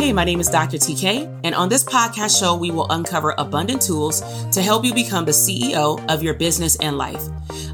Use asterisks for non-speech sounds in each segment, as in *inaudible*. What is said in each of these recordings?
Hey, my name is Dr. TK, and on this podcast show, we will uncover abundant tools to help you become the CEO of your business and life.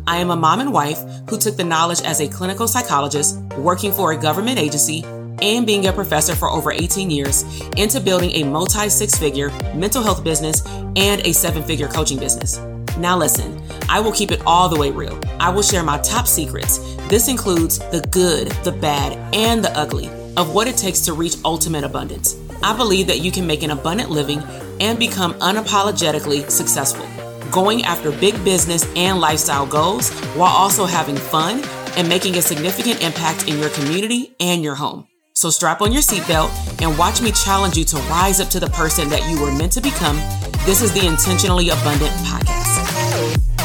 I am a mom and wife who took the knowledge as a clinical psychologist, working for a government agency, and being a professor for over 18 years into building a multi six figure mental health business and a seven figure coaching business. Now, listen, I will keep it all the way real. I will share my top secrets. This includes the good, the bad, and the ugly of what it takes to reach ultimate abundance. I believe that you can make an abundant living and become unapologetically successful, going after big business and lifestyle goals while also having fun and making a significant impact in your community and your home. So strap on your seatbelt and watch me challenge you to rise up to the person that you were meant to become. This is the Intentionally Abundant Podcast.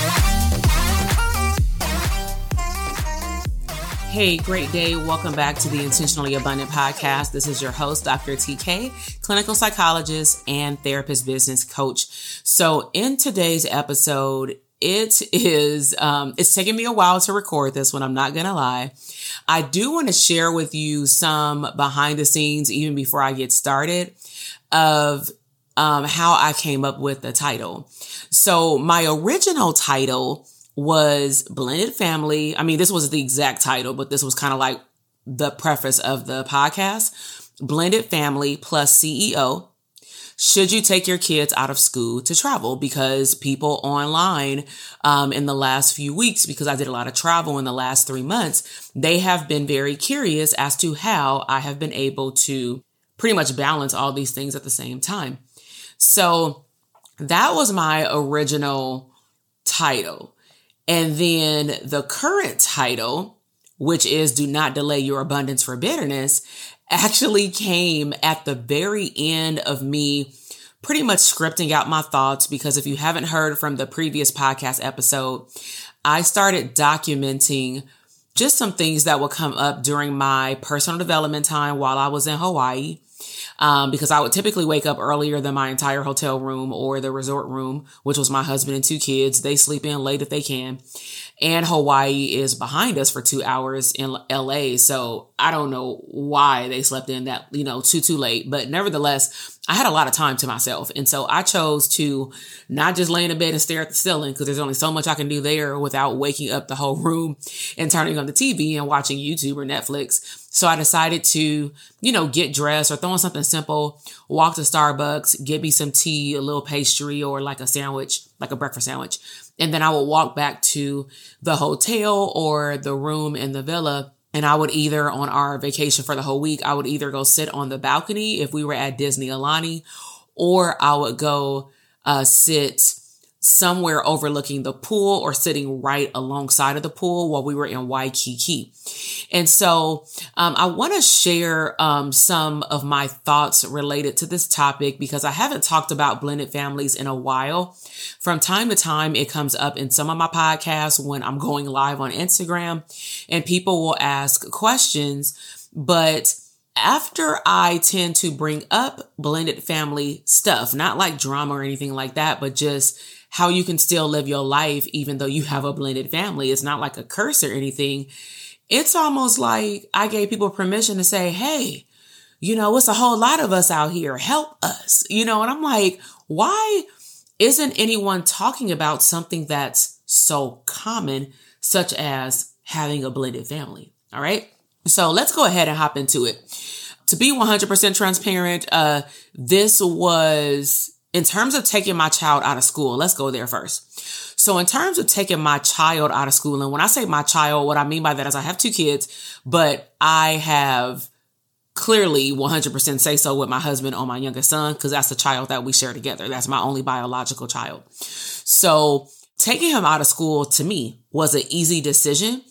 Hey, great day. Welcome back to the Intentionally Abundant podcast. This is your host, Dr. TK, clinical psychologist and therapist business coach. So in today's episode, it is, um, it's taken me a while to record this one. I'm not to lie. I do want to share with you some behind the scenes, even before I get started of, um, how I came up with the title. So my original title was Blended Family. I mean, this was the exact title, but this was kind of like the preface of the podcast. Blended Family plus CEO. Should you take your kids out of school to travel? Because people online um, in the last few weeks, because I did a lot of travel in the last three months, they have been very curious as to how I have been able to pretty much balance all these things at the same time. So that was my original title. And then the current title, which is Do Not Delay Your Abundance for Bitterness, actually came at the very end of me pretty much scripting out my thoughts because if you haven't heard from the previous podcast episode, I started documenting just some things that would come up during my personal development time while I was in Hawaii um, because I would typically wake up earlier than my entire hotel room or the resort room, which was my husband and two kids. They sleep in late if they can. And Hawaii is behind us for two hours in LA. So I don't know why they slept in that, you know, too, too late. But nevertheless, I had a lot of time to myself. And so I chose to not just lay in bed and stare at the ceiling because there's only so much I can do there without waking up the whole room and turning on the TV and watching YouTube or Netflix. So I decided to, you know, get dressed or throw on something simple, walk to Starbucks, get me some tea, a little pastry or like a sandwich, like a breakfast sandwich. And then I would walk back to the hotel or the room in the villa and I would either on our vacation for the whole week, I would either go sit on the balcony if we were at Disney Aulani, or I would go uh, sit somewhere overlooking the pool or sitting right alongside of the pool while we were in Waikiki. And so um, I want to share um, some of my thoughts related to this topic because I haven't talked about blended families in a while. From time to time, it comes up in some of my podcasts when I'm going live on Instagram and people will ask questions, but after I tend to bring up blended family stuff, not like drama or anything like that, but just how you can still live your life even though you have a blended family. It's not like a curse or anything. It's almost like I gave people permission to say, Hey, you know, it's a whole lot of us out here. Help us, you know, and I'm like, why isn't anyone talking about something that's so common, such as having a blended family? All right. So let's go ahead and hop into it. To be 100% transparent, uh, this was in terms of taking my child out of school, let's go there first. So in terms of taking my child out of school, and when I say my child, what I mean by that is I have two kids, but I have clearly 100% say so with my husband on my youngest son because that's the child that we share together. That's my only biological child. So taking him out of school to me was an easy decision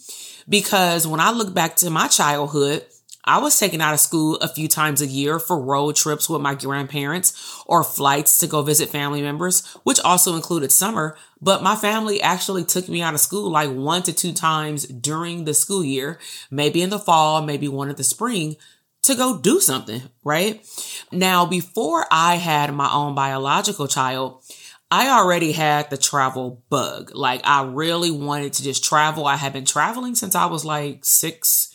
because when I look back to my childhood, I was taken out of school a few times a year for road trips with my grandparents or flights to go visit family members, which also included summer. But my family actually took me out of school like one to two times during the school year, maybe in the fall, maybe one in the spring to go do something, right? Now, before I had my own biological child, I already had the travel bug. Like I really wanted to just travel. I had been traveling since I was like six,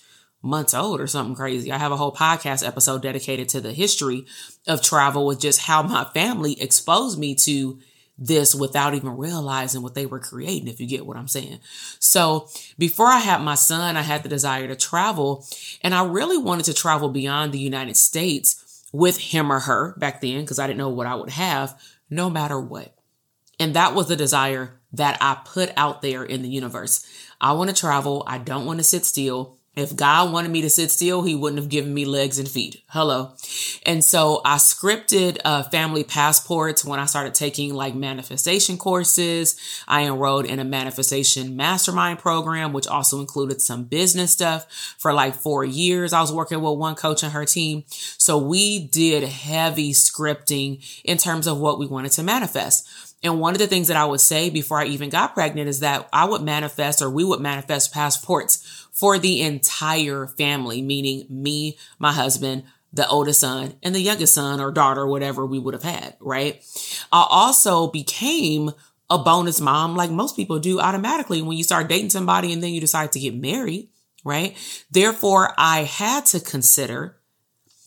months old or something crazy. I have a whole podcast episode dedicated to the history of travel with just how my family exposed me to this without even realizing what they were creating, if you get what I'm saying. So before I had my son, I had the desire to travel and I really wanted to travel beyond the United States with him or her back then because I didn't know what I would have no matter what. And that was the desire that I put out there in the universe. I want to travel. I don't want to sit still. If God wanted me to sit still, he wouldn't have given me legs and feet. Hello. And so I scripted uh, family passports when I started taking like manifestation courses. I enrolled in a manifestation mastermind program, which also included some business stuff for like four years. I was working with one coach and her team. So we did heavy scripting in terms of what we wanted to manifest. And one of the things that I would say before I even got pregnant is that I would manifest or we would manifest passports for the entire family, meaning me, my husband, the oldest son, and the youngest son or daughter, whatever we would have had, right? I also became a bonus mom like most people do automatically when you start dating somebody and then you decide to get married, right? Therefore, I had to consider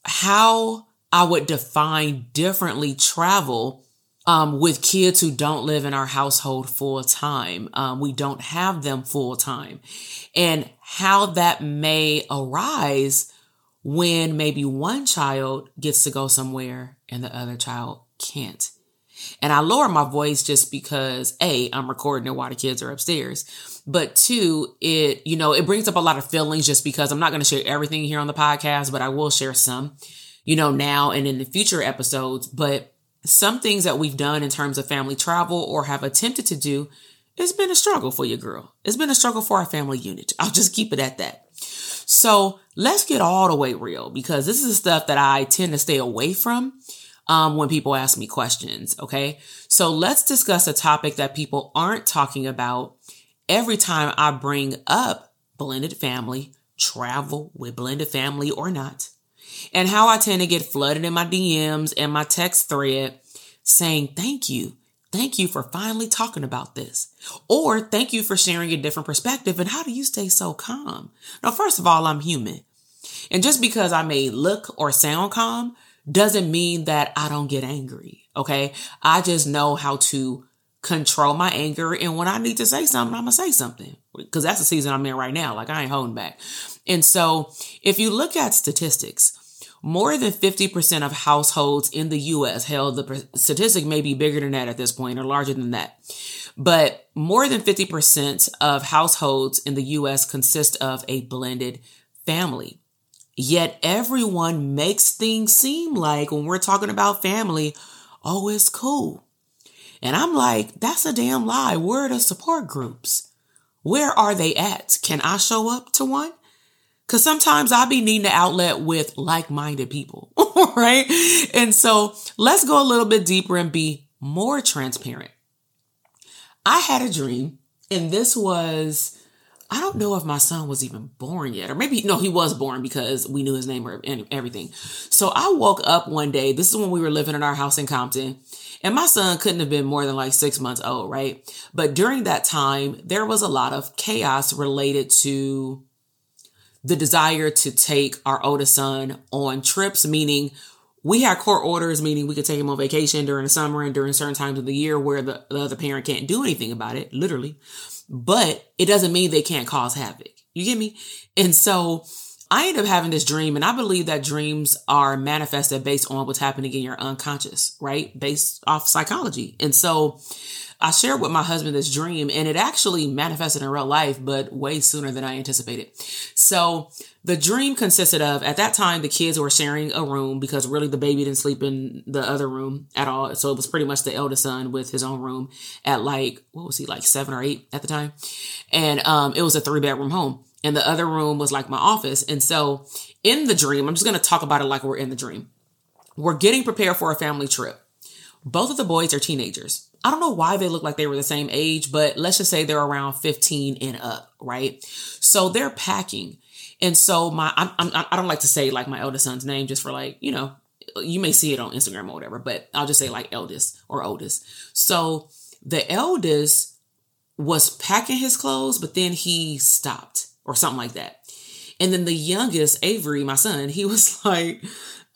how I would define differently travel um, with kids who don't live in our household full time. Um, we don't have them full time. And how that may arise when maybe one child gets to go somewhere and the other child can't. And I lower my voice just because A, I'm recording it while the kids are upstairs. But two, it, you know, it brings up a lot of feelings just because I'm not going to share everything here on the podcast, but I will share some, you know, now and in the future episodes. But some things that we've done in terms of family travel or have attempted to do, it's been a struggle for your girl. It's been a struggle for our family unit. I'll just keep it at that. So let's get all the way real because this is the stuff that I tend to stay away from um, when people ask me questions. Okay. So let's discuss a topic that people aren't talking about every time I bring up blended family, travel with blended family or not and how I tend to get flooded in my DMs and my text thread saying, thank you. Thank you for finally talking about this. Or thank you for sharing a different perspective. And how do you stay so calm? Now, first of all, I'm human. And just because I may look or sound calm doesn't mean that I don't get angry. Okay. I just know how to control my anger. And when I need to say something, I'm going to say something because that's the season I'm in right now. Like I ain't holding back. And so if you look at statistics, more than 50% of households in the US, hell, the statistic may be bigger than that at this point or larger than that. But more than 50% of households in the US consist of a blended family. Yet everyone makes things seem like when we're talking about family, oh, it's cool. And I'm like, that's a damn lie. Where are the support groups? Where are they at? Can I show up to one? Cause sometimes I'll be needing an outlet with like-minded people, *laughs* right? And so let's go a little bit deeper and be more transparent. I had a dream and this was, I don't know if my son was even born yet, or maybe, no, he was born because we knew his name and everything. So I woke up one day. This is when we were living in our house in Compton and my son couldn't have been more than like six months old, right? But during that time, there was a lot of chaos related to the desire to take our oldest son on trips, meaning we had court orders, meaning we could take him on vacation during the summer and during certain times of the year where the, the other parent can't do anything about it, literally. But it doesn't mean they can't cause havoc. You get me? And so I end up having this dream, and I believe that dreams are manifested based on what's happening in your unconscious, right? Based off psychology. And so I shared with my husband this dream and it actually manifested in real life, but way sooner than I anticipated. So the dream consisted of at that time, the kids were sharing a room because really the baby didn't sleep in the other room at all. So it was pretty much the eldest son with his own room at like, what was he like seven or eight at the time? And, um, it was a three bedroom home and the other room was like my office. And so in the dream, I'm just going to talk about it like we're in the dream. We're getting prepared for a family trip. Both of the boys are teenagers. I don't know why they look like they were the same age, but let's just say they're around 15 and up, right? So they're packing. And so my, I'm, I'm, I do not like to say like my eldest son's name just for like, you know, you may see it on Instagram or whatever, but I'll just say like eldest or oldest. So the eldest was packing his clothes, but then he stopped or something like that. And then the youngest, Avery, my son, he *laughs* was like,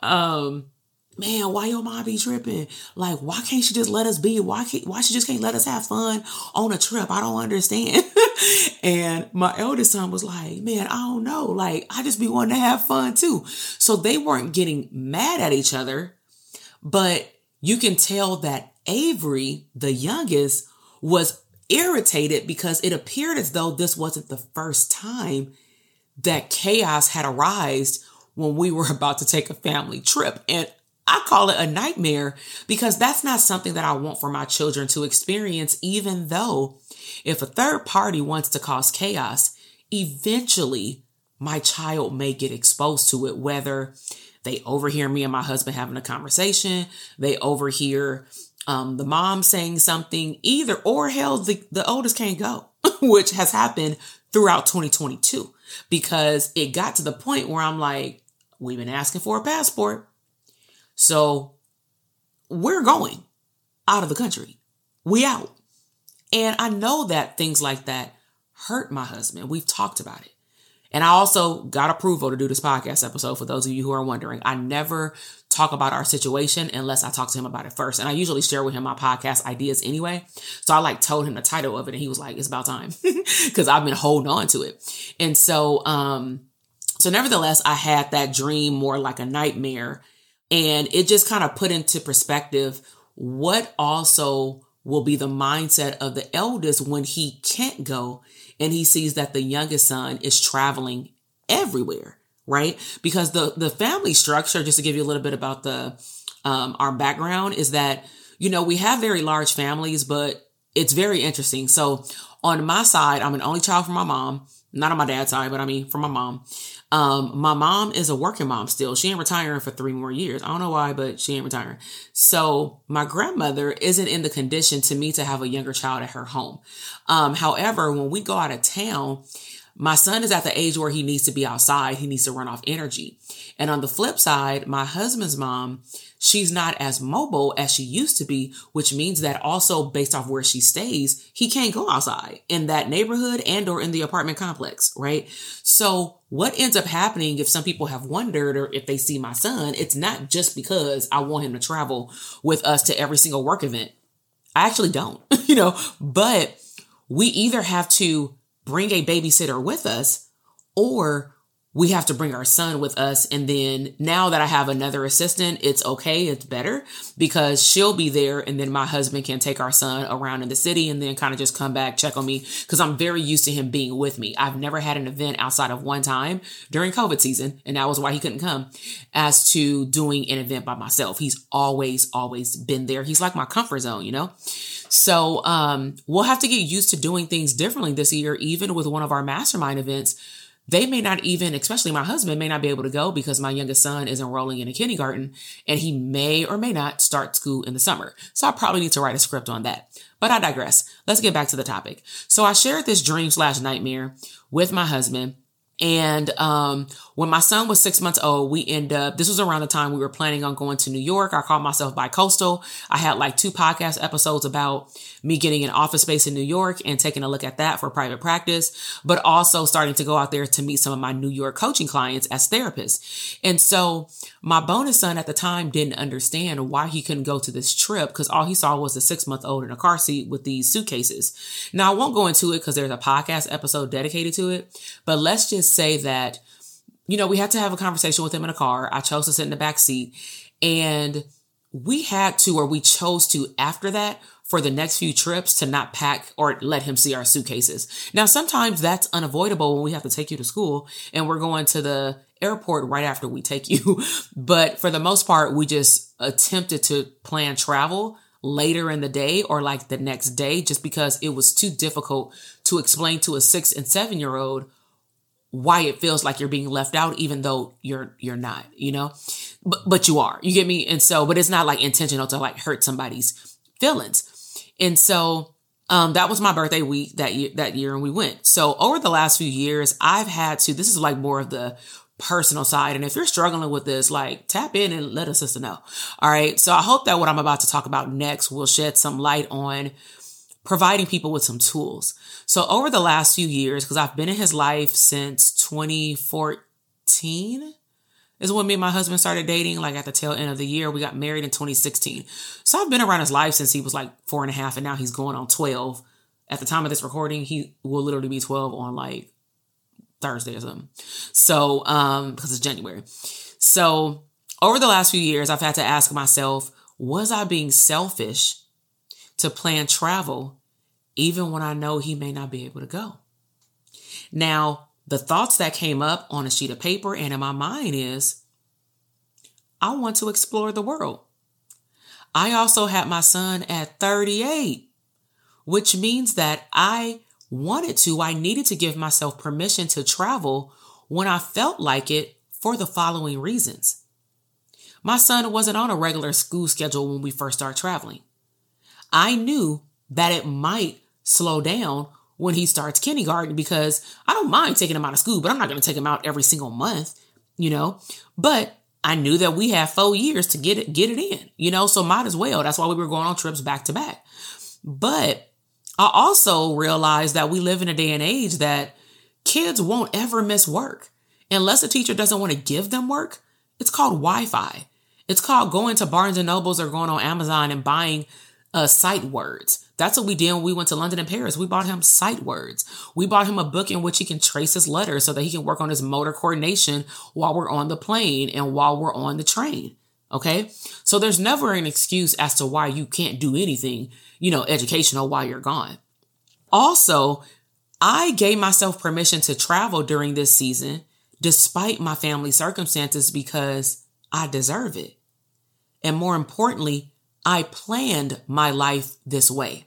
um, man, why your mom be tripping? Like, why can't she just let us be? Why can't, why she just can't let us have fun on a trip? I don't understand. *laughs* and my eldest son was like, man, I don't know. Like, I just be wanting to have fun too. So they weren't getting mad at each other, but you can tell that Avery, the youngest, was irritated because it appeared as though this wasn't the first time that chaos had arisen when we were *laughs* about to take a family trip. And I call it a nightmare because that's not something that I want for my children to experience, even though if a third party wants to cause chaos, eventually my child may get exposed to it, whether they overhear me and my husband having a conversation, they overhear um, the mom saying something, either or hell, the, the oldest can't go, *laughs* which has happened throughout 2022 because it got to the point where I'm like, we've been asking for a passport. So we're going out of the country. We out. And I know that things like that hurt my husband. We've talked about it. And I also got approval to do this podcast episode for those of you who are wondering. I never talk about our situation unless I talk to him about it first. And I usually share with him my podcast ideas anyway. So I like told him the title of it and he was like, it's about time *laughs* because I've been holding on to it. And so, um, so nevertheless, I had that dream more like a nightmare and it just kind of put into perspective what also will be the mindset of the eldest when he can't go and he sees that the youngest son is traveling everywhere, right? Because the the family structure, just to give you a little bit about the um, our background, is that you know we have very large families, but it's very interesting. So on my side, I'm an only child from my mom, not on my dad's side, but I mean from my mom. Um, my mom is a working mom still. She ain't retiring for three more years. I don't know why, but she ain't retiring. So my grandmother isn't in the condition to me to have a younger child at her home. Um, however, when we go out of town, my son is at the age where he needs to be outside. He needs to run off energy. And on the flip side, my husband's mom, she's not as mobile as she used to be, which means that also based off where she stays, he can't go outside in that neighborhood and or in the apartment complex, right? So what ends up happening if some people have wondered or if they see my son, it's not just because I want him to travel with us to every single work event. I actually don't, *laughs* you know, but we either have to bring a babysitter with us or we have to bring our son with us. And then now that I have another assistant, it's okay. It's better because she'll be there. And then my husband can take our son around in the city and then kind of just come back, check on me. Cause I'm very used to him being with me. I've never had an event outside of one time during COVID season. And that was why he couldn't come as to doing an event by myself. He's always, always been there. He's like my comfort zone, you know? So, um, we'll have to get used to doing things differently this year, even with one of our mastermind events they may not even, especially my husband, may not be able to go because my youngest son is enrolling in a kindergarten and he may or may not start school in the summer. So I probably need to write a script on that. But I digress. Let's get back to the topic. So I shared this dream slash nightmare with my husband and um, when my son was six months old, we end up, this was around the time we were planning on going to New York. I called myself bi-coastal. I had like two podcast episodes about me getting an office space in New York and taking a look at that for private practice, but also starting to go out there to meet some of my New York coaching clients as therapists. And so my bonus son at the time didn't understand why he couldn't go to this trip because all he saw was a six month old in a car seat with these suitcases. Now I won't go into it because there's a podcast episode dedicated to it, but let's just say that, you know, we had to have a conversation with him in a car. I chose to sit in the back seat and we had to, or we chose to after that, for the next few trips to not pack or let him see our suitcases. Now, sometimes that's unavoidable when we have to take you to school and we're going to the airport right after we take you. *laughs* but for the most part, we just attempted to plan travel later in the day or like the next day just because it was too difficult to explain to a six and seven year old why it feels like you're being left out even though you're you're not you know but but you are you get me and so but it's not like intentional to like hurt somebody's feelings and so um, that was my birthday week that year, that year, and we went. So over the last few years, I've had to. This is like more of the personal side, and if you're struggling with this, like tap in and let a sister know. All right. So I hope that what I'm about to talk about next will shed some light on providing people with some tools. So over the last few years, because I've been in his life since 2014 is when me and my husband started dating, like at the tail end of the year. We got married in 2016. So I've been around his life since he was like four and a half, and now he's going on 12. At the time of this recording, he will literally be 12 on like Thursday or something. So, um, because it's January. So over the last few years, I've had to ask myself, was I being selfish to plan travel even when I know he may not be able to go? Now, the thoughts that came up on a sheet of paper and in my mind is I want to explore the world. I also had my son at 38, which means that I wanted to, I needed to give myself permission to travel when I felt like it for the following reasons. My son wasn't on a regular school schedule when we first started traveling. I knew that it might slow down when he starts kindergarten because I don't mind taking him out of school, but I'm not going to take him out every single month, you know. But I knew that we had four years to get it get it in, you know, so might as well. That's why we were going on trips back to back. But I also realized that we live in a day and age that kids won't ever miss work unless a teacher doesn't want to give them work. It's called Wi-Fi. It's called going to Barnes and Nobles or going on Amazon and buying uh, sight words. That's what we did when we went to London and Paris. We bought him sight words. We bought him a book in which he can trace his letters so that he can work on his motor coordination while we're on the plane and while we're on the train. Okay. So there's never an excuse as to why you can't do anything, you know, educational while you're gone. Also, I gave myself permission to travel during this season despite my family circumstances because I deserve it. And more importantly, I planned my life this way.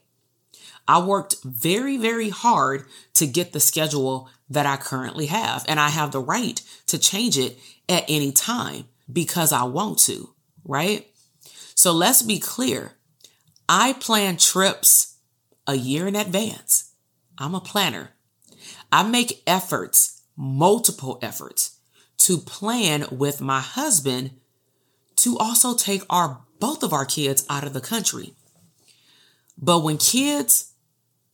I worked very, very hard to get the schedule that I currently have, and I have the right to change it at any time because I want to, right? So let's be clear. I plan trips a year in advance. I'm a planner. I make efforts, multiple efforts, to plan with my husband to also take our both of our kids out of the country. But when kids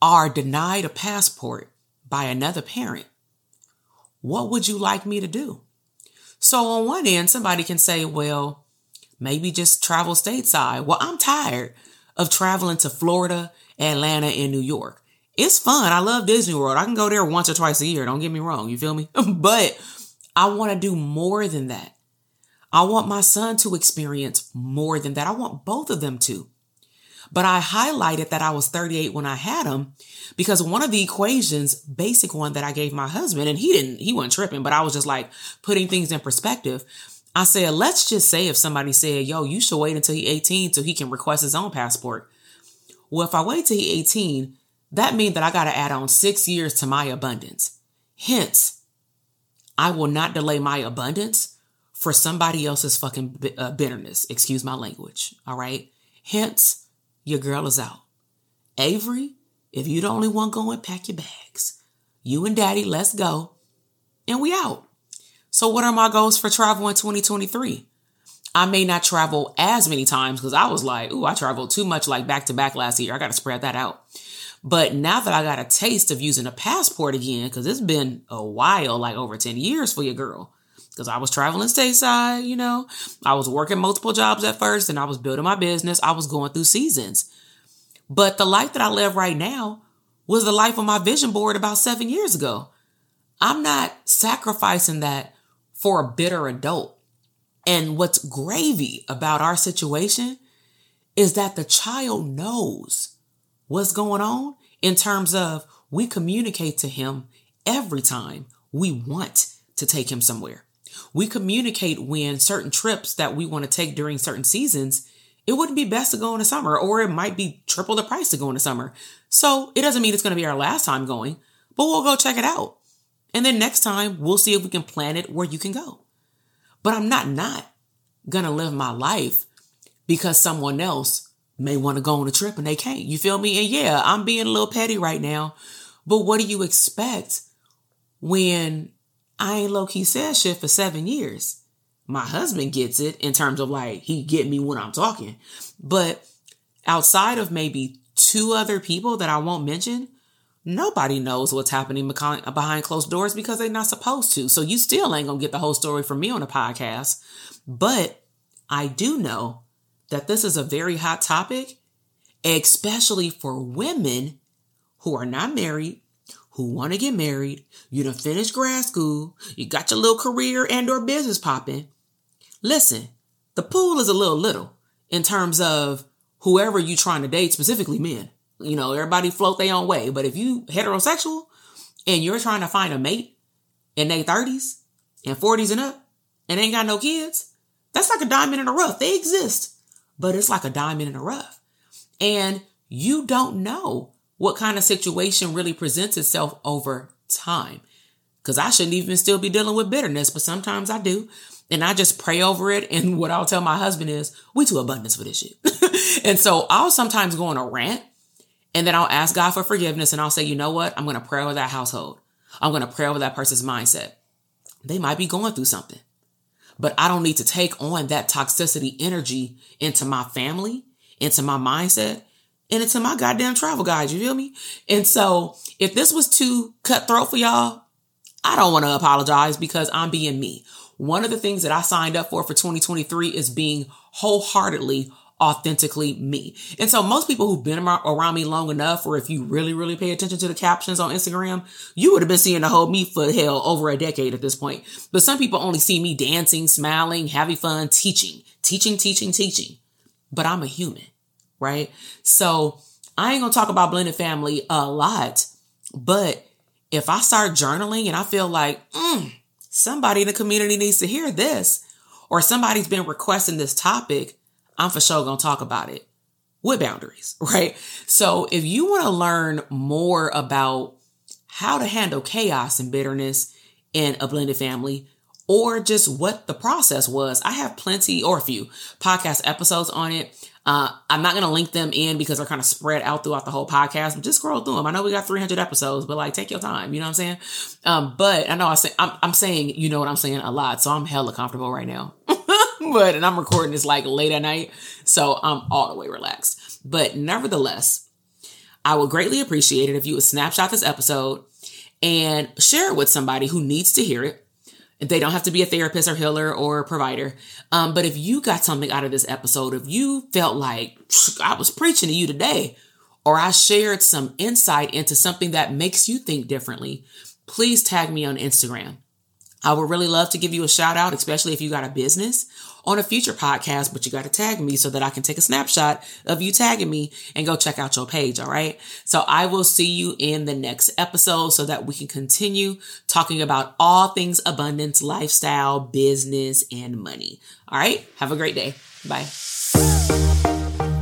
are denied a passport by another parent, what would you like me to do? So on one end, somebody can say, well, maybe just travel stateside. Well, I'm tired of traveling to Florida, Atlanta, and New York. It's fun. I love Disney World. I can go there once or twice a year. Don't get me wrong. You feel me? *laughs* but I want to do more than that. I want my son to experience more than that. I want both of them to. But I highlighted that I was 38 when I had him because one of the equations, basic one that I gave my husband, and he didn't, he wasn't tripping, but I was just like putting things in perspective. I said, let's just say if somebody said, yo, you should wait until he's 18 so he can request his own passport. Well, if I wait till he's 18, that means that I got to add on six years to my abundance. Hence, I will not delay my abundance for somebody else's fucking uh, bitterness. Excuse my language. All right. Hence, your girl is out. Avery, if you the only one going, pack your bags. You and daddy, let's go. And we out. So what are my goals for travel in 2023? I may not travel as many times because I was like, ooh, I traveled too much like back to back last year. I got to spread that out. But now that I got a taste of using a passport again, because it's been a while, like over 10 years for your girl, because I was traveling stateside, you know. I was working multiple jobs at first and I was building my business. I was going through seasons. But the life that I live right now was the life of my vision board about seven years ago. I'm not sacrificing that for a bitter adult. And what's gravy about our situation is that the child knows what's going on in terms of we communicate to him every time we want to take him somewhere we communicate when certain trips that we want to take during certain seasons, it wouldn't be best to go in the summer, or it might be triple the price to go in the summer. So it doesn't mean it's going to be our last time going, but we'll go check it out. And then next time we'll see if we can plan it where you can go. But I'm not not going to live my life because someone else may want to go on a trip and they can't. You feel me? And yeah, I'm being a little petty right now, but what do you expect when I ain't low key said shit for seven years. My husband gets it in terms of like, he get me when I'm talking. But outside of maybe two other people that I won't mention, nobody knows what's happening behind closed doors because they're not supposed to. So you still ain't gonna get the whole story from me on a podcast. But I do know that this is a very hot topic, especially for women who are not married, who want to get married. You done finished grad school. You got your little career and or business popping. Listen, the pool is a little little in terms of whoever you trying to date, specifically men. You know, everybody float their own way. But if you heterosexual and you're trying to find a mate in their 30s and 40s and up and ain't got no kids, that's like a diamond in the rough. They exist, but it's like a diamond in the rough. And you don't know what kind of situation really presents itself over time. Cause I shouldn't even still be dealing with bitterness, but sometimes I do. And I just pray over it. And *laughs* what I'll tell my husband is, we too abundance for this shit. *laughs* and so I'll sometimes go on a rant and then I'll ask God for forgiveness and I'll say, you know what? I'm going to pray over that household. I'm going to pray over that person's mindset. They might be going through something, but I don't need to take on that toxicity energy into my family, into my mindset, and into my goddamn travel guides. You feel me? And so if this was too cutthroat for y'all, I don't want to apologize because I'm being me. One of the things that I signed up for for 2023 is being wholeheartedly authentically me. And so most people who've been around me long enough, or if you really, really pay attention to the captions on Instagram, you would have been seeing the whole me for hell over a decade at this point. But some people only see me dancing, smiling, having fun, teaching, teaching, teaching, teaching. But I'm a human, right? So I ain't gonna talk about blended family a lot, but if I start journaling and I feel like, mm, somebody in the community needs to hear this, or somebody's been requesting this topic, I'm for sure to talk about it with boundaries, *laughs* right? So if you want to learn more about how to handle chaos and bitterness in a blended family, or just what the process was, I have plenty or a few podcast episodes on it. Uh, I'm not going to link them in because they're kind of spread out throughout the whole podcast, but just scroll through them. I know we got 300 episodes, but like take your time. You know what I'm saying? Um, but I know I say, I'm, I'm saying, you know what I'm saying a lot. So I'm hella comfortable right now. *laughs* but and I'm recording this like late at night, so I'm all the way relaxed. But nevertheless, I would greatly appreciate it if you would snapshot this episode and share it with somebody who needs to hear it. They don't have to be a therapist or healer or provider. Um, but if you got something out of this episode, if you felt like I was preaching to you today, or I shared some insight into something that makes you think differently, please tag me on Instagram. I would really love to give you a shout out, especially if you got a business on a future podcast, but you got to tag me so that I can take a snapshot of you tagging me and go check out your page. All right. So I will see you in the next episode so that we can continue talking about all things abundance, lifestyle, business, and money. All right. Have a great day. Bye.